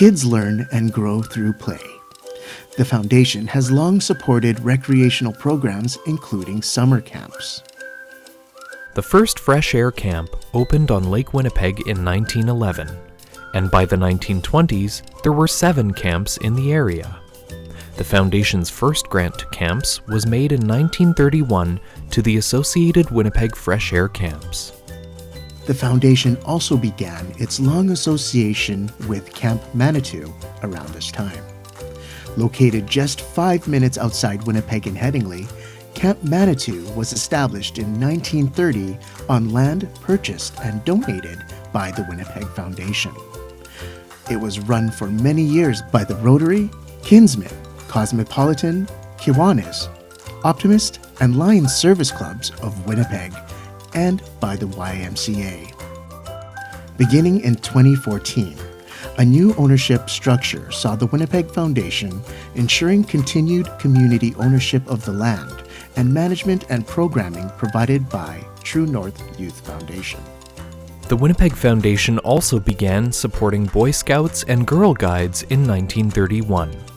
Kids learn and grow through play. The foundation has long supported recreational programs, including summer camps. The first fresh air camp opened on Lake Winnipeg in 1911, and by the 1920s, there were seven camps in the area. The Foundation's first grant to camps was made in 1931 to the Associated Winnipeg Fresh Air Camps. The Foundation also began its long association with Camp Manitou around this time. Located just five minutes outside Winnipeg and Headingley, Camp Manitou was established in 1930 on land purchased and donated by the Winnipeg Foundation. It was run for many years by the Rotary, Kinsmen, Cosmopolitan, Kiwanis, Optimist, and Lions Service Clubs of Winnipeg, and by the YMCA. Beginning in 2014, a new ownership structure saw the Winnipeg Foundation ensuring continued community ownership of the land and management and programming provided by True North Youth Foundation. The Winnipeg Foundation also began supporting Boy Scouts and Girl Guides in 1931.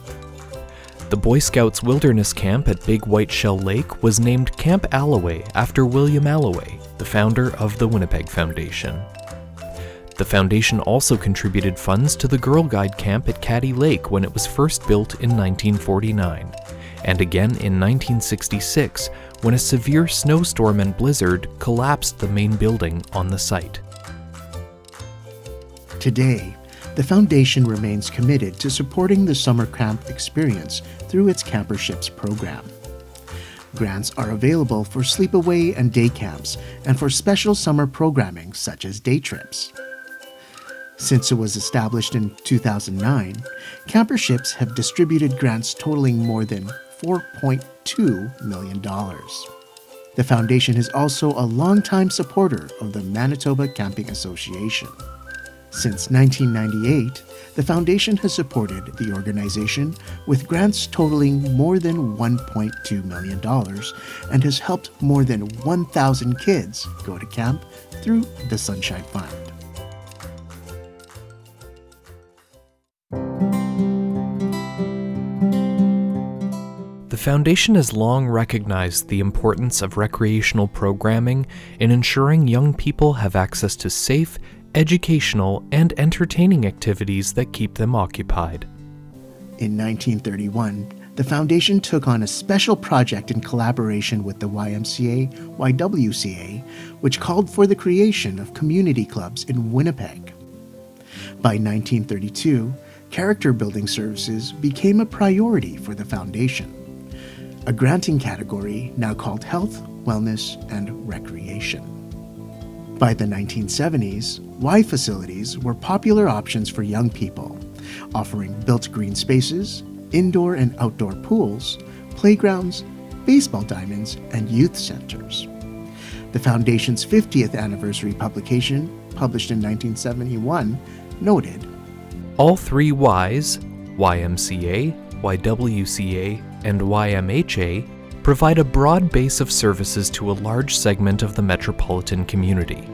The Boy Scouts Wilderness Camp at Big Whiteshell Lake was named Camp Alloway after William Alloway, the founder of the Winnipeg Foundation. The foundation also contributed funds to the Girl Guide camp at Caddy Lake when it was first built in 1949, and again in 1966 when a severe snowstorm and blizzard collapsed the main building on the site. Today, the Foundation remains committed to supporting the summer camp experience through its camperships program. Grants are available for sleepaway and day camps and for special summer programming such as day trips. Since it was established in 2009, camperships have distributed grants totaling more than $4.2 million. The foundation is also a longtime supporter of the Manitoba Camping Association. Since 1998, the foundation has supported the organization with grants totaling more than $1.2 million and has helped more than 1,000 kids go to camp through the Sunshine Fund. The Foundation has long recognized the importance of recreational programming in ensuring young people have access to safe, educational, and entertaining activities that keep them occupied. In 1931, the foundation took on a special project in collaboration with the YMCA YWCA, which called for the creation of community clubs in Winnipeg. By 1932, character building services became a priority for the foundation, a granting category now called health, wellness, and recreation. By the 1970s, Y facilities were popular options for young people, offering built green spaces, indoor and outdoor pools, playgrounds, baseball diamonds, and youth centers. The Foundation's 50th anniversary publication, published in 1971, noted All three Ys, YMCA, YWCA, and YMHA, provide a broad base of services to a large segment of the metropolitan community.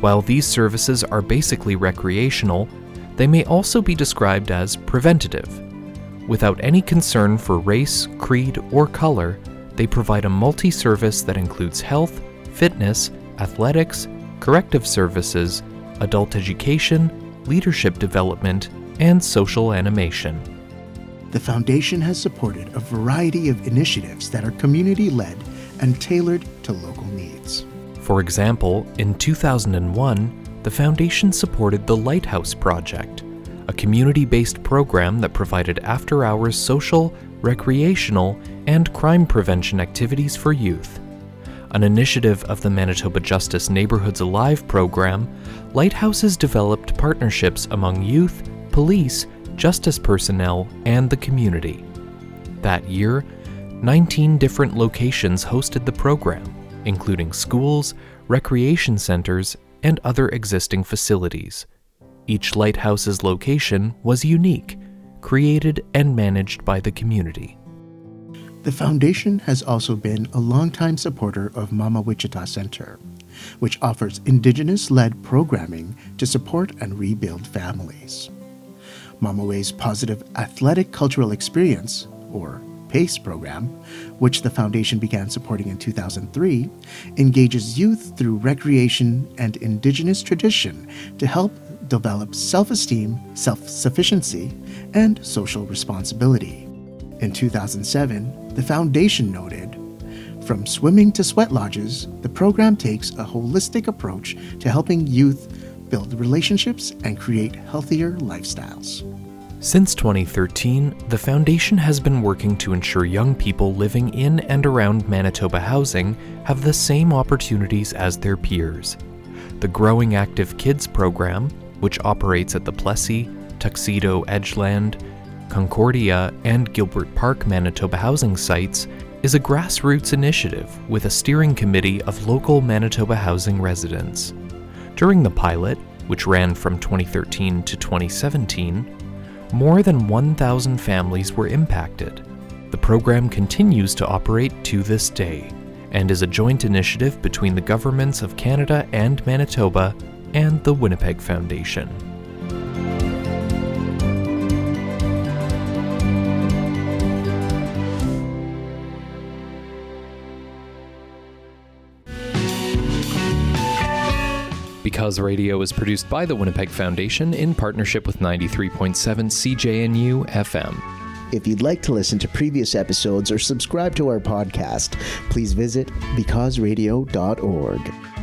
While these services are basically recreational, they may also be described as preventative. Without any concern for race, creed, or color, they provide a multi service that includes health, fitness, athletics, corrective services, adult education, leadership development, and social animation. the Foundation has supported a variety of initiatives that are community led and tailored to local needs. For example, in 2001, the Foundation supported the Lighthouse Project, a community based program that provided after hours social, recreational, and crime prevention activities for youth. An initiative of the Manitoba Justice Neighborhoods Alive program, Lighthouses developed partnerships among youth, police, justice personnel, and the community. That year, 19 different locations hosted the program, including schools, recreation centers, and other existing facilities. Each lighthouse's location was unique, created and managed by the community. The Foundation has also been a longtime supporter of Ma Mawi Wi Chi Itata Center, which offers Indigenous led programming to support and rebuild families. Ma Mawi's Positive Athletic Cultural Experience, or PACE program, which the foundation began supporting in 2003, engages youth through recreation and indigenous tradition to help develop self esteem, self sufficiency, and social responsibility. In 2007, the foundation noted From swimming to sweat lodges, the program takes a holistic approach to helping youth build relationships and create healthier lifestyles. Since 2013, the Foundation has been working to ensure young people living in and around Manitoba housing have the same opportunities as their peers. The Growing Active Kids program, which operates at the Plessy, Tuxedo Edgeland, Concordia, and Gilbert Park Manitoba housing sites, is a grassroots initiative with a steering committee of local Manitoba housing residents. During the pilot, which ran from 2013 to 2017, more than 1,000 families were impacted. The program continues to operate to this day and is a joint initiative between the governments of Canada and Manitoba and the Winnipeg Foundation. Because Radio is produced by the Winnipeg Foundation in partnership with 93.7 CJNU FM. If you'd like to listen to previous episodes or subscribe to our podcast, please visit becauseradio.org.